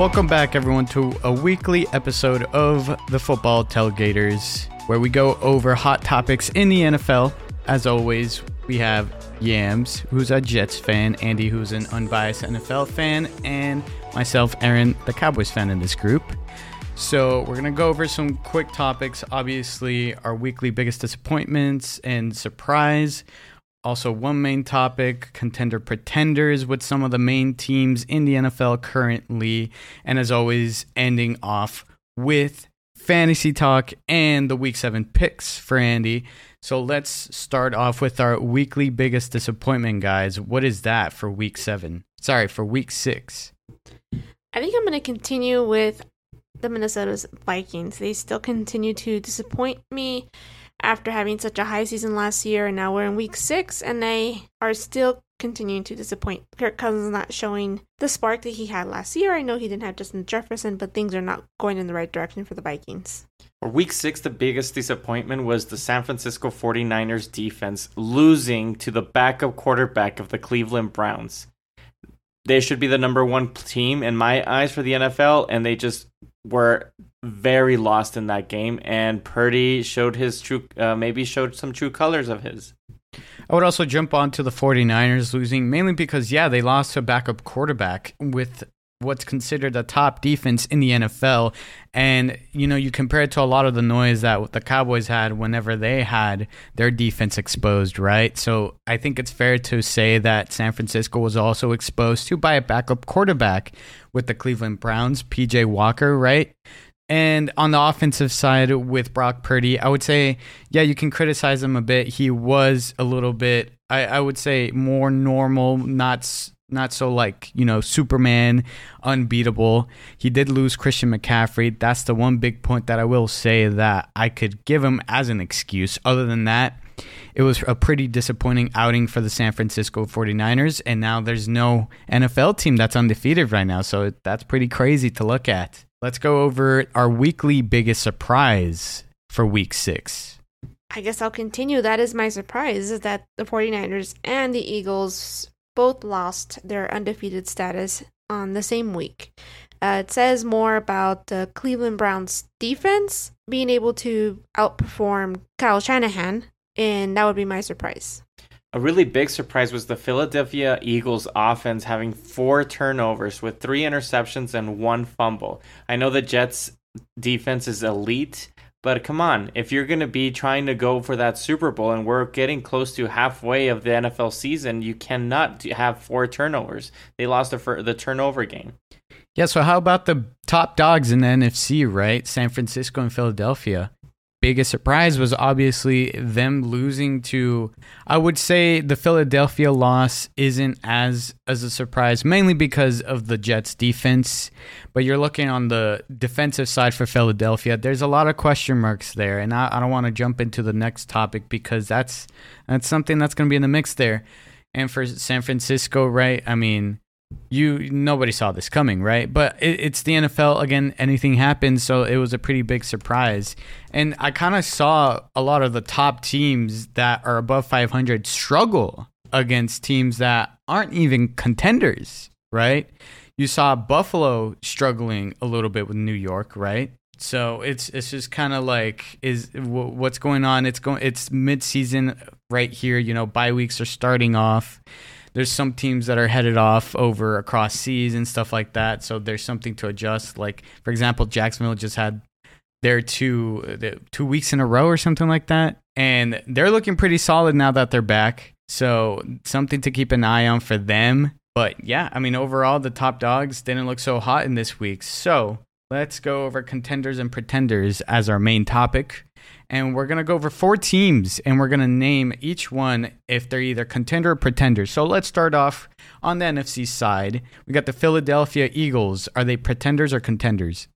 Welcome back, everyone, to a weekly episode of the Football Tailgaters, where we go over hot topics in the NFL. As always, we have Yams, who's a Jets fan, Andy, who's an unbiased NFL fan, and myself, Aaron, the Cowboys fan in this group. So, we're going to go over some quick topics. Obviously, our weekly biggest disappointments and surprise. Also, one main topic contender pretenders with some of the main teams in the NFL currently. And as always, ending off with fantasy talk and the week seven picks for Andy. So let's start off with our weekly biggest disappointment, guys. What is that for week seven? Sorry, for week six. I think I'm going to continue with the Minnesota Vikings. They still continue to disappoint me after having such a high season last year, and now we're in week six, and they are still continuing to disappoint. Kirk Cousins not showing the spark that he had last year. I know he didn't have Justin Jefferson, but things are not going in the right direction for the Vikings. For week six, the biggest disappointment was the San Francisco 49ers defense losing to the backup quarterback of the Cleveland Browns. They should be the number one team in my eyes for the NFL, and they just were very lost in that game. And Purdy showed his true, uh, maybe showed some true colors of his. I would also jump on to the 49ers losing mainly because, yeah, they lost a backup quarterback with what's considered a top defense in the NFL. And, you know, you compare it to a lot of the noise that the Cowboys had whenever they had their defense exposed, right? So I think it's fair to say that San Francisco was also exposed to by a backup quarterback with the Cleveland Browns, PJ Walker, right? And on the offensive side with Brock Purdy, I would say, yeah, you can criticize him a bit. He was a little bit, I, I would say, more normal, not not so like you know Superman, unbeatable. He did lose Christian McCaffrey. That's the one big point that I will say that I could give him as an excuse. Other than that, it was a pretty disappointing outing for the San Francisco 49ers. And now there's no NFL team that's undefeated right now. So that's pretty crazy to look at. Let's go over our weekly biggest surprise for week six. I guess I'll continue. That is my surprise is that the 49ers and the Eagles both lost their undefeated status on the same week. Uh, it says more about the Cleveland Browns defense being able to outperform Kyle Shanahan, and that would be my surprise. A really big surprise was the Philadelphia Eagles offense having four turnovers with three interceptions and one fumble. I know the Jets defense is elite, but come on, if you're going to be trying to go for that Super Bowl and we're getting close to halfway of the NFL season, you cannot have four turnovers. They lost the, the turnover game. Yeah, so how about the top dogs in the NFC, right? San Francisco and Philadelphia biggest surprise was obviously them losing to I would say the Philadelphia loss isn't as as a surprise mainly because of the Jets defense. But you're looking on the defensive side for Philadelphia. There's a lot of question marks there and I, I don't want to jump into the next topic because that's that's something that's going to be in the mix there. And for San Francisco right I mean you nobody saw this coming, right? But it, it's the NFL again. Anything happens, so it was a pretty big surprise. And I kind of saw a lot of the top teams that are above 500 struggle against teams that aren't even contenders, right? You saw Buffalo struggling a little bit with New York, right? So it's it's just kind of like is w- what's going on? It's going it's mid season right here. You know, bye weeks are starting off there's some teams that are headed off over across seas and stuff like that. So there's something to adjust. Like for example, Jacksonville just had their two two weeks in a row or something like that, and they're looking pretty solid now that they're back. So something to keep an eye on for them. But yeah, I mean overall the top dogs didn't look so hot in this week. So let's go over contenders and pretenders as our main topic and we're going to go over four teams and we're going to name each one if they're either contender or pretender. So let's start off on the NFC side. We got the Philadelphia Eagles. Are they pretenders or contenders?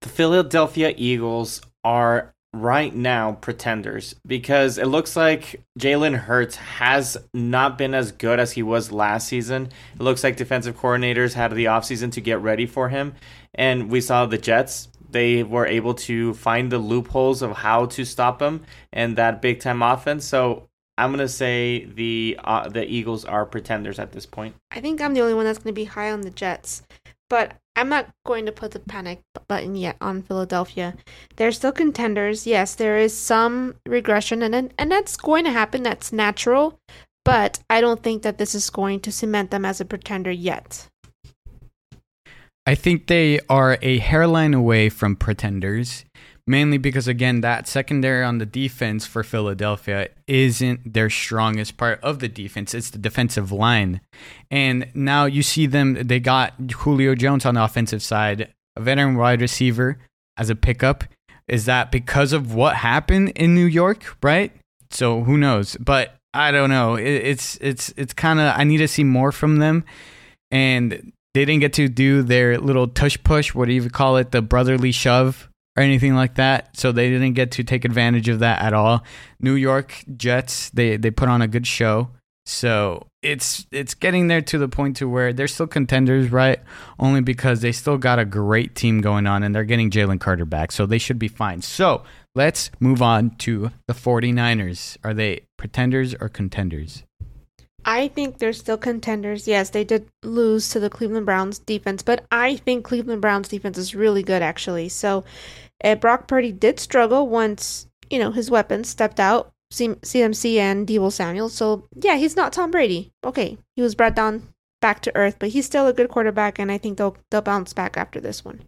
The Philadelphia Eagles are right now pretenders because it looks like Jalen Hurts has not been as good as he was last season. It looks like defensive coordinators had the offseason to get ready for him. And we saw the Jets they were able to find the loopholes of how to stop him and that big time offense. So I'm gonna say the uh, the Eagles are pretenders at this point. I think I'm the only one that's gonna be high on the Jets, but I'm not going to put the panic button yet on Philadelphia. They're still contenders. Yes, there is some regression, and and that's going to happen. That's natural, but I don't think that this is going to cement them as a pretender yet. I think they are a hairline away from pretenders, mainly because, again, that secondary on the defense for Philadelphia isn't their strongest part of the defense. It's the defensive line. And now you see them, they got Julio Jones on the offensive side, a veteran wide receiver as a pickup. Is that because of what happened in New York, right? So who knows? But I don't know. It, it's it's it's kind of I need to see more from them, and they didn't get to do their little tush push, what do you call it, the brotherly shove or anything like that. So they didn't get to take advantage of that at all. New York Jets, they they put on a good show. So it's it's getting there to the point to where they're still contenders, right? Only because they still got a great team going on and they're getting Jalen Carter back. So they should be fine. So let's move on to the 49ers. Are they pretenders or contenders? I think they're still contenders. Yes, they did lose to the Cleveland Browns defense, but I think Cleveland Browns defense is really good actually. So, uh, Brock Purdy did struggle once you know his weapons stepped out, CMC and Deebo Samuel. So yeah, he's not Tom Brady. Okay, he was brought down back to earth, but he's still a good quarterback, and I think they'll they'll bounce back after this one.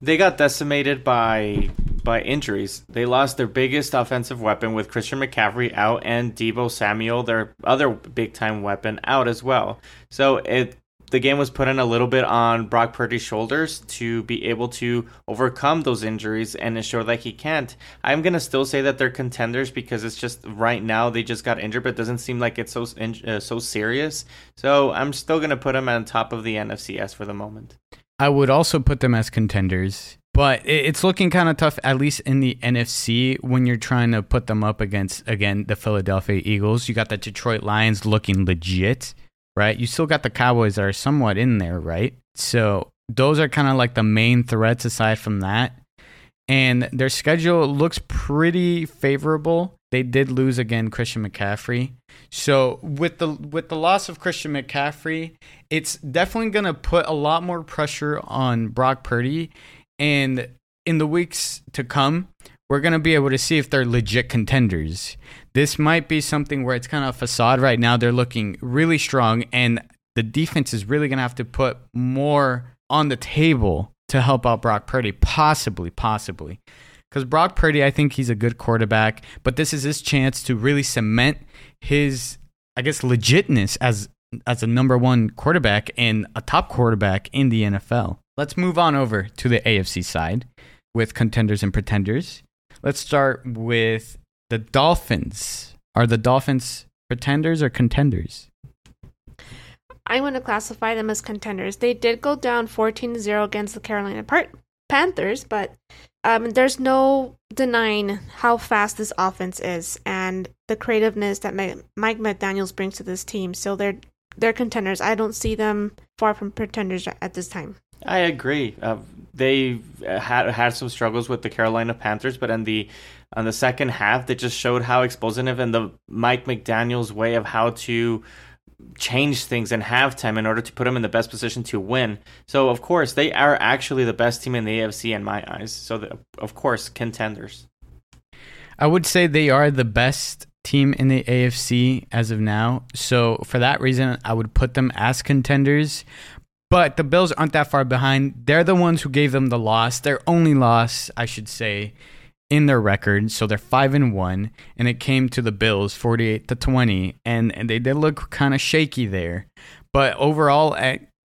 They got decimated by by injuries. They lost their biggest offensive weapon with Christian McCaffrey out and Deebo Samuel, their other big time weapon, out as well. So it the game was put in a little bit on Brock Purdy's shoulders to be able to overcome those injuries and ensure that he can't. I'm gonna still say that they're contenders because it's just right now they just got injured, but it doesn't seem like it's so uh, so serious. So I'm still gonna put them on top of the NFCS for the moment. I would also put them as contenders but it's looking kind of tough, at least in the NFC, when you're trying to put them up against, again, the Philadelphia Eagles. You got the Detroit Lions looking legit, right? You still got the Cowboys that are somewhat in there, right? So those are kind of like the main threats aside from that. And their schedule looks pretty favorable. They did lose again Christian McCaffrey. So with the with the loss of Christian McCaffrey, it's definitely going to put a lot more pressure on Brock Purdy and in the weeks to come, we're going to be able to see if they're legit contenders. This might be something where it's kind of a facade right now. They're looking really strong, and the defense is really going to have to put more on the table to help out Brock Purdy. Possibly, possibly. Because Brock Purdy, I think he's a good quarterback, but this is his chance to really cement his, I guess, legitness as as a number one quarterback and a top quarterback in the NFL. Let's move on over to the AFC side with contenders and pretenders. Let's start with the Dolphins. Are the Dolphins pretenders or contenders? I'm going to classify them as contenders. They did go down 14 0 against the Carolina Panthers, but um, there's no denying how fast this offense is and the creativeness that Mike McDaniels brings to this team. So they're they're contenders. I don't see them far from pretenders at this time. I agree. Uh, they had had some struggles with the Carolina Panthers, but in the on the second half, they just showed how explosive and the Mike McDaniel's way of how to change things in halftime in order to put them in the best position to win. So of course, they are actually the best team in the AFC in my eyes. So the, of course, contenders. I would say they are the best team in the AFC as of now. So for that reason, I would put them as contenders. But the Bills aren't that far behind. They're the ones who gave them the loss, their only loss, I should say, in their record. So they're five and one, and it came to the Bills, forty-eight to twenty, and, and they did look kind of shaky there. But overall,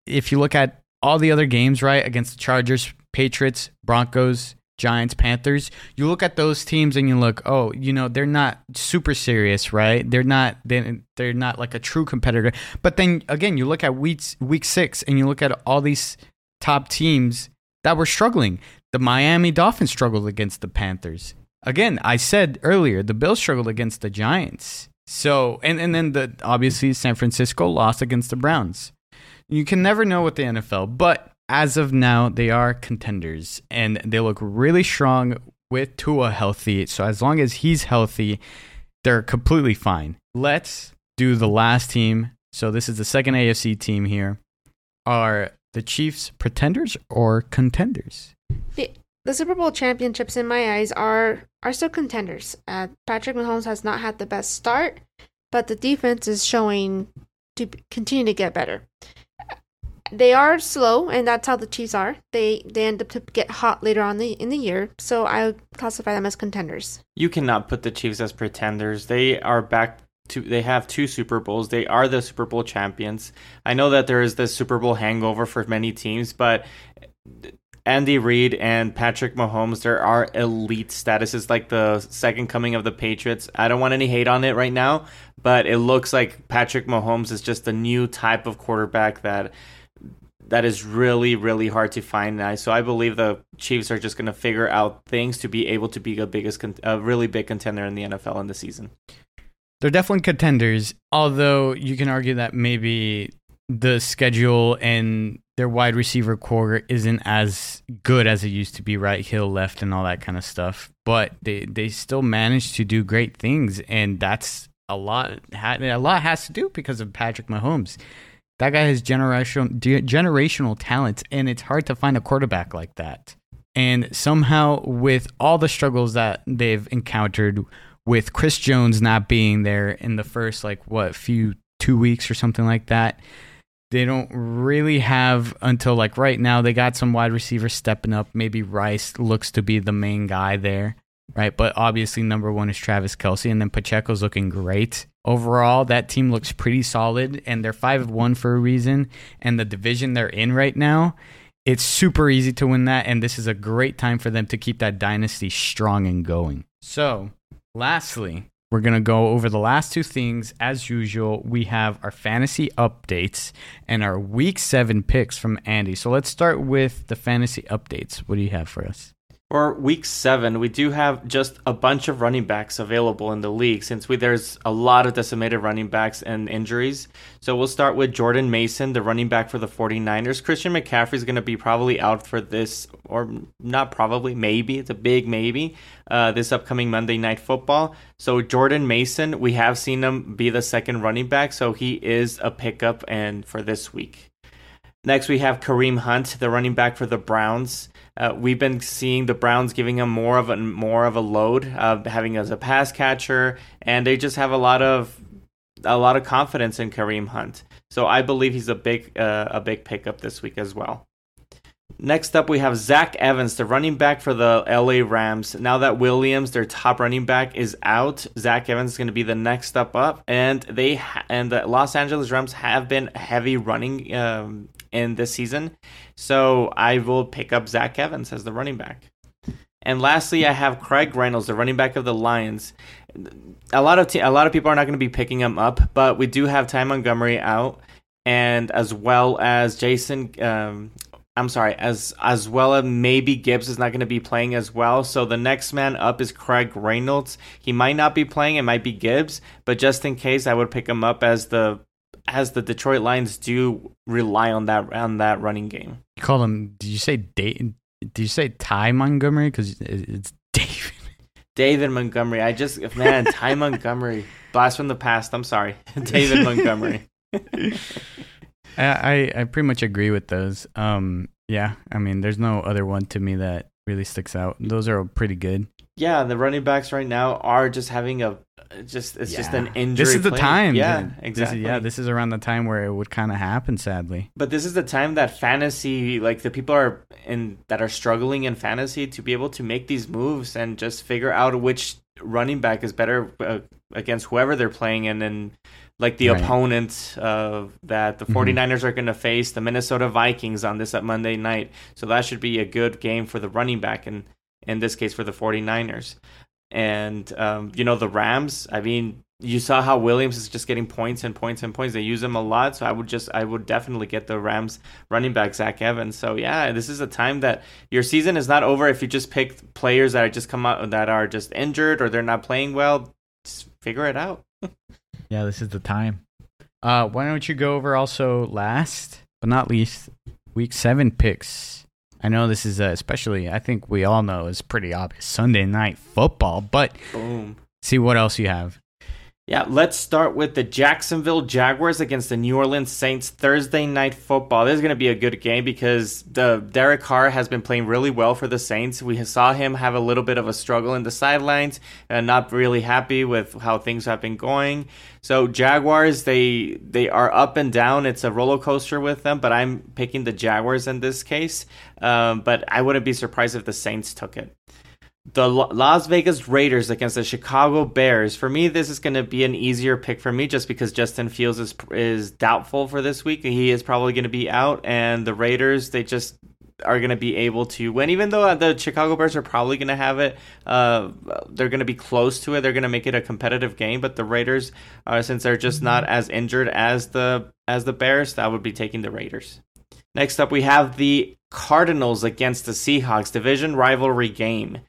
if you look at all the other games, right, against the Chargers, Patriots, Broncos, Giants, Panthers, you look at those teams and you look, oh, you know, they're not super serious, right? They're not they're, not like a true competitor. But then again, you look at week week 6 and you look at all these top teams that were struggling. The Miami Dolphins struggled against the Panthers. Again, I said earlier, the Bills struggled against the Giants. So, and and then the obviously San Francisco lost against the Browns. You can never know with the NFL, but as of now, they are contenders and they look really strong with Tua healthy. So as long as he's healthy, they're completely fine. Let's do the last team. So this is the second AFC team here. Are The Chiefs pretenders or contenders? The, the Super Bowl championships, in my eyes, are are still contenders. Uh, Patrick Mahomes has not had the best start, but the defense is showing to continue to get better. They are slow, and that's how the Chiefs are. They they end up to get hot later on the, in the year, so I would classify them as contenders. You cannot put the Chiefs as pretenders. They are back to they have two Super Bowls. They are the Super Bowl champions. I know that there is this Super Bowl hangover for many teams, but Andy Reid and Patrick Mahomes, there are elite status. It's like the second coming of the Patriots. I don't want any hate on it right now, but it looks like Patrick Mahomes is just a new type of quarterback that that is really really hard to find now. So I believe the Chiefs are just going to figure out things to be able to be a biggest a really big contender in the NFL in the season. They're definitely contenders, although you can argue that maybe the schedule and their wide receiver corps isn't as good as it used to be, right? Hill left and all that kind of stuff. But they, they still managed to do great things, and that's a lot. A lot has to do because of Patrick Mahomes. That guy has generational generational talent, and it's hard to find a quarterback like that. And somehow, with all the struggles that they've encountered, with Chris Jones not being there in the first like what few two weeks or something like that, they don't really have until like right now they got some wide receivers stepping up maybe rice looks to be the main guy there right but obviously number one is travis Kelce, and then pacheco's looking great overall that team looks pretty solid and they're five of one for a reason and the division they're in right now it's super easy to win that and this is a great time for them to keep that dynasty strong and going so lastly we're going to go over the last two things. As usual, we have our fantasy updates and our week seven picks from Andy. So let's start with the fantasy updates. What do you have for us? For week seven, we do have just a bunch of running backs available in the league since we, there's a lot of decimated running backs and injuries. So we'll start with Jordan Mason, the running back for the 49ers. Christian McCaffrey is going to be probably out for this, or not probably, maybe. It's a big maybe, uh, this upcoming Monday Night Football. So Jordan Mason, we have seen him be the second running back, so he is a pickup and for this week. Next, we have Kareem Hunt, the running back for the Browns. Uh, we've been seeing the Browns giving him more of a more of a load, uh, having as a pass catcher, and they just have a lot of a lot of confidence in Kareem Hunt. So I believe he's a big uh, a big pickup this week as well. Next up, we have Zach Evans, the running back for the LA Rams. Now that Williams, their top running back, is out, Zach Evans is going to be the next step up, and they ha- and the Los Angeles Rams have been heavy running um, in this season. So I will pick up Zach Evans as the running back. And lastly, I have Craig Reynolds, the running back of the Lions. A lot of te- a lot of people are not going to be picking him up, but we do have Ty Montgomery out, and as well as Jason. Um, I'm sorry, as as well as maybe Gibbs is not going to be playing as well. So the next man up is Craig Reynolds. He might not be playing; it might be Gibbs, but just in case, I would pick him up as the as the Detroit Lions do rely on that on that running game. You call him? Did you say Dayton Did you say Ty Montgomery? Because it's David. David Montgomery. I just man, Ty Montgomery. Blast from the past. I'm sorry, David Montgomery. I I pretty much agree with those. Um, yeah, I mean, there's no other one to me that really sticks out. Those are pretty good. Yeah, the running backs right now are just having a just it's yeah. just an injury. This is the play. time. Yeah, exactly. This is, yeah, this is around the time where it would kind of happen. Sadly, but this is the time that fantasy, like the people are in that are struggling in fantasy, to be able to make these moves and just figure out which running back is better uh, against whoever they're playing, and then like the right. opponent uh, that the 49ers mm-hmm. are going to face, the Minnesota Vikings on this at Monday night. So that should be a good game for the running back, and in this case for the 49ers. And, um, you know, the Rams, I mean, you saw how Williams is just getting points and points and points. They use him a lot, so I would just I would definitely get the Rams running back Zach Evans. So yeah, this is a time that your season is not over if you just pick players that are just come out that are just injured or they're not playing well. Just figure it out. yeah, this is the time. Uh, why don't you go over also last but not least week seven picks? I know this is uh, especially, I think we all know is pretty obvious Sunday night football, but Boom. see what else you have. Yeah, let's start with the Jacksonville Jaguars against the New Orleans Saints Thursday night football. This is going to be a good game because the Derek Carr has been playing really well for the Saints. We saw him have a little bit of a struggle in the sidelines and not really happy with how things have been going. So Jaguars, they they are up and down. It's a roller coaster with them, but I'm picking the Jaguars in this case. Um, but I wouldn't be surprised if the Saints took it the Las Vegas Raiders against the Chicago Bears. For me, this is going to be an easier pick for me just because Justin Fields is is doubtful for this week. He is probably going to be out, and the Raiders they just are going to be able to win. Even though the Chicago Bears are probably going to have it, uh, they're going to be close to it. They're going to make it a competitive game. But the Raiders, uh, since they're just not as injured as the as the Bears, that would be taking the Raiders. Next up, we have the Cardinals against the Seahawks division rivalry game.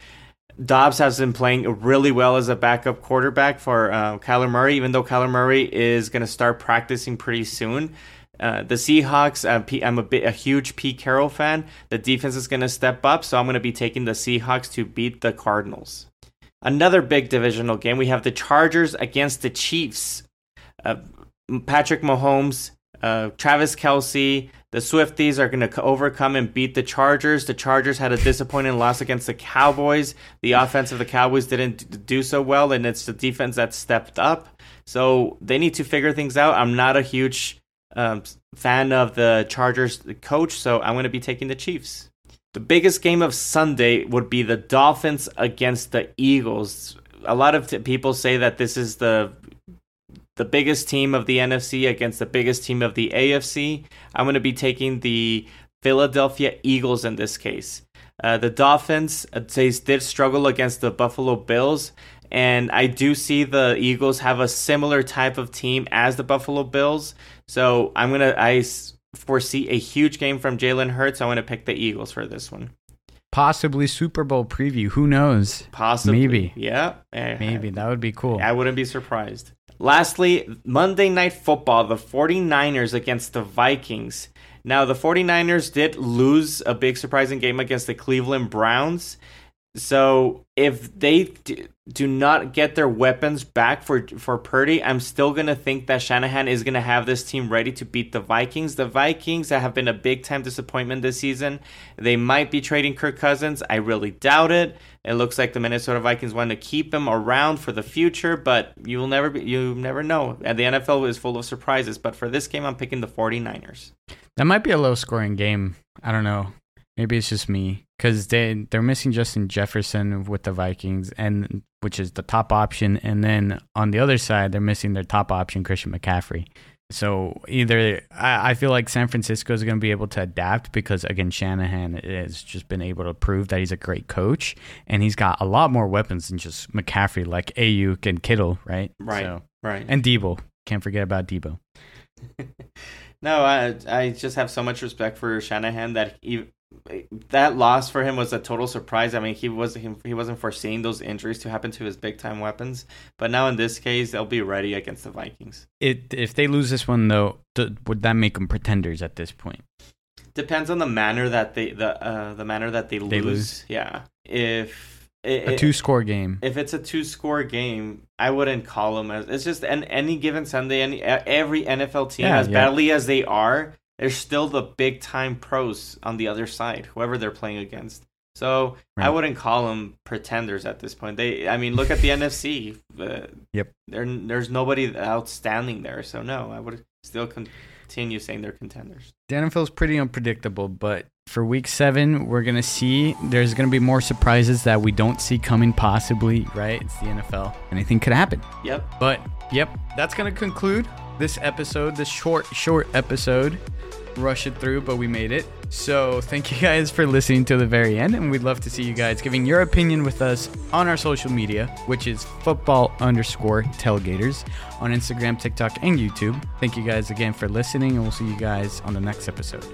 Dobbs has been playing really well as a backup quarterback for uh, Kyler Murray, even though Kyler Murray is going to start practicing pretty soon. Uh, the Seahawks, uh, P- I'm a, bit, a huge Pete Carroll fan. The defense is going to step up, so I'm going to be taking the Seahawks to beat the Cardinals. Another big divisional game. We have the Chargers against the Chiefs. Uh, Patrick Mahomes, uh, Travis Kelce, the Swifties are going to overcome and beat the Chargers. The Chargers had a disappointing loss against the Cowboys. The offense of the Cowboys didn't do so well, and it's the defense that stepped up. So they need to figure things out. I'm not a huge um, fan of the Chargers coach, so I'm going to be taking the Chiefs. The biggest game of Sunday would be the Dolphins against the Eagles. A lot of t- people say that this is the the biggest team of the NFC against the biggest team of the AFC. I'm going to be taking the Philadelphia Eagles in this case. Uh, the Dolphins uh, they did struggle against the Buffalo Bills, and I do see the Eagles have a similar type of team as the Buffalo Bills. So I'm gonna I foresee a huge game from Jalen Hurts. I want to pick the Eagles for this one. Possibly Super Bowl preview. Who knows? Possibly. Maybe. Yeah. Maybe that would be cool. I wouldn't be surprised. Lastly, Monday Night Football, the 49ers against the Vikings. Now, the 49ers did lose a big surprising game against the Cleveland Browns. So, if they do not get their weapons back for for Purdy, I'm still gonna think that Shanahan is gonna have this team ready to beat the Vikings. The Vikings have been a big time disappointment this season. They might be trading Kirk Cousins. I really doubt it. It looks like the Minnesota Vikings want to keep him around for the future, but you will never be, you never know. And the NFL is full of surprises. But for this game, I'm picking the 49ers. That might be a low scoring game. I don't know. Maybe it's just me because they they're missing Justin Jefferson with the Vikings, and which is the top option, and then on the other side they're missing their top option Christian McCaffrey. So either I, I feel like San Francisco is going to be able to adapt because again Shanahan has just been able to prove that he's a great coach, and he's got a lot more weapons than just McCaffrey like Aiyuk and Kittle, right? Right. So, right. And Deebo. Can't forget about Deebo. no, I I just have so much respect for Shanahan that he, that loss for him was a total surprise. I mean, he was he, he wasn't foreseeing those injuries to happen to his big time weapons. But now in this case, they'll be ready against the Vikings. It if they lose this one though, th- would that make them pretenders at this point? Depends on the manner that they the uh, the manner that they, they lose. lose. Yeah, if it, a two score game. If it's a two score game, I wouldn't call them as it's just an any given Sunday. Any every NFL team, yeah, as yeah. badly as they are, there's still the big time pros on the other side, whoever they're playing against. So right. I wouldn't call them pretenders at this point. They, I mean, look at the NFC. Uh, yep. There, there's nobody outstanding there. So no, I would still continue saying they're contenders. Is pretty unpredictable, but for Week Seven, we're gonna see. There's gonna be more surprises that we don't see coming. Possibly, right? It's the NFL. Anything could happen. Yep. But yep, that's gonna conclude this episode. This short, short episode rush it through, but we made it. So thank you guys for listening to the very end, and we'd love to see you guys giving your opinion with us on our social media, which is football underscore tailgaters on Instagram, TikTok, and YouTube. Thank you guys again for listening, and we'll see you guys on the next episode.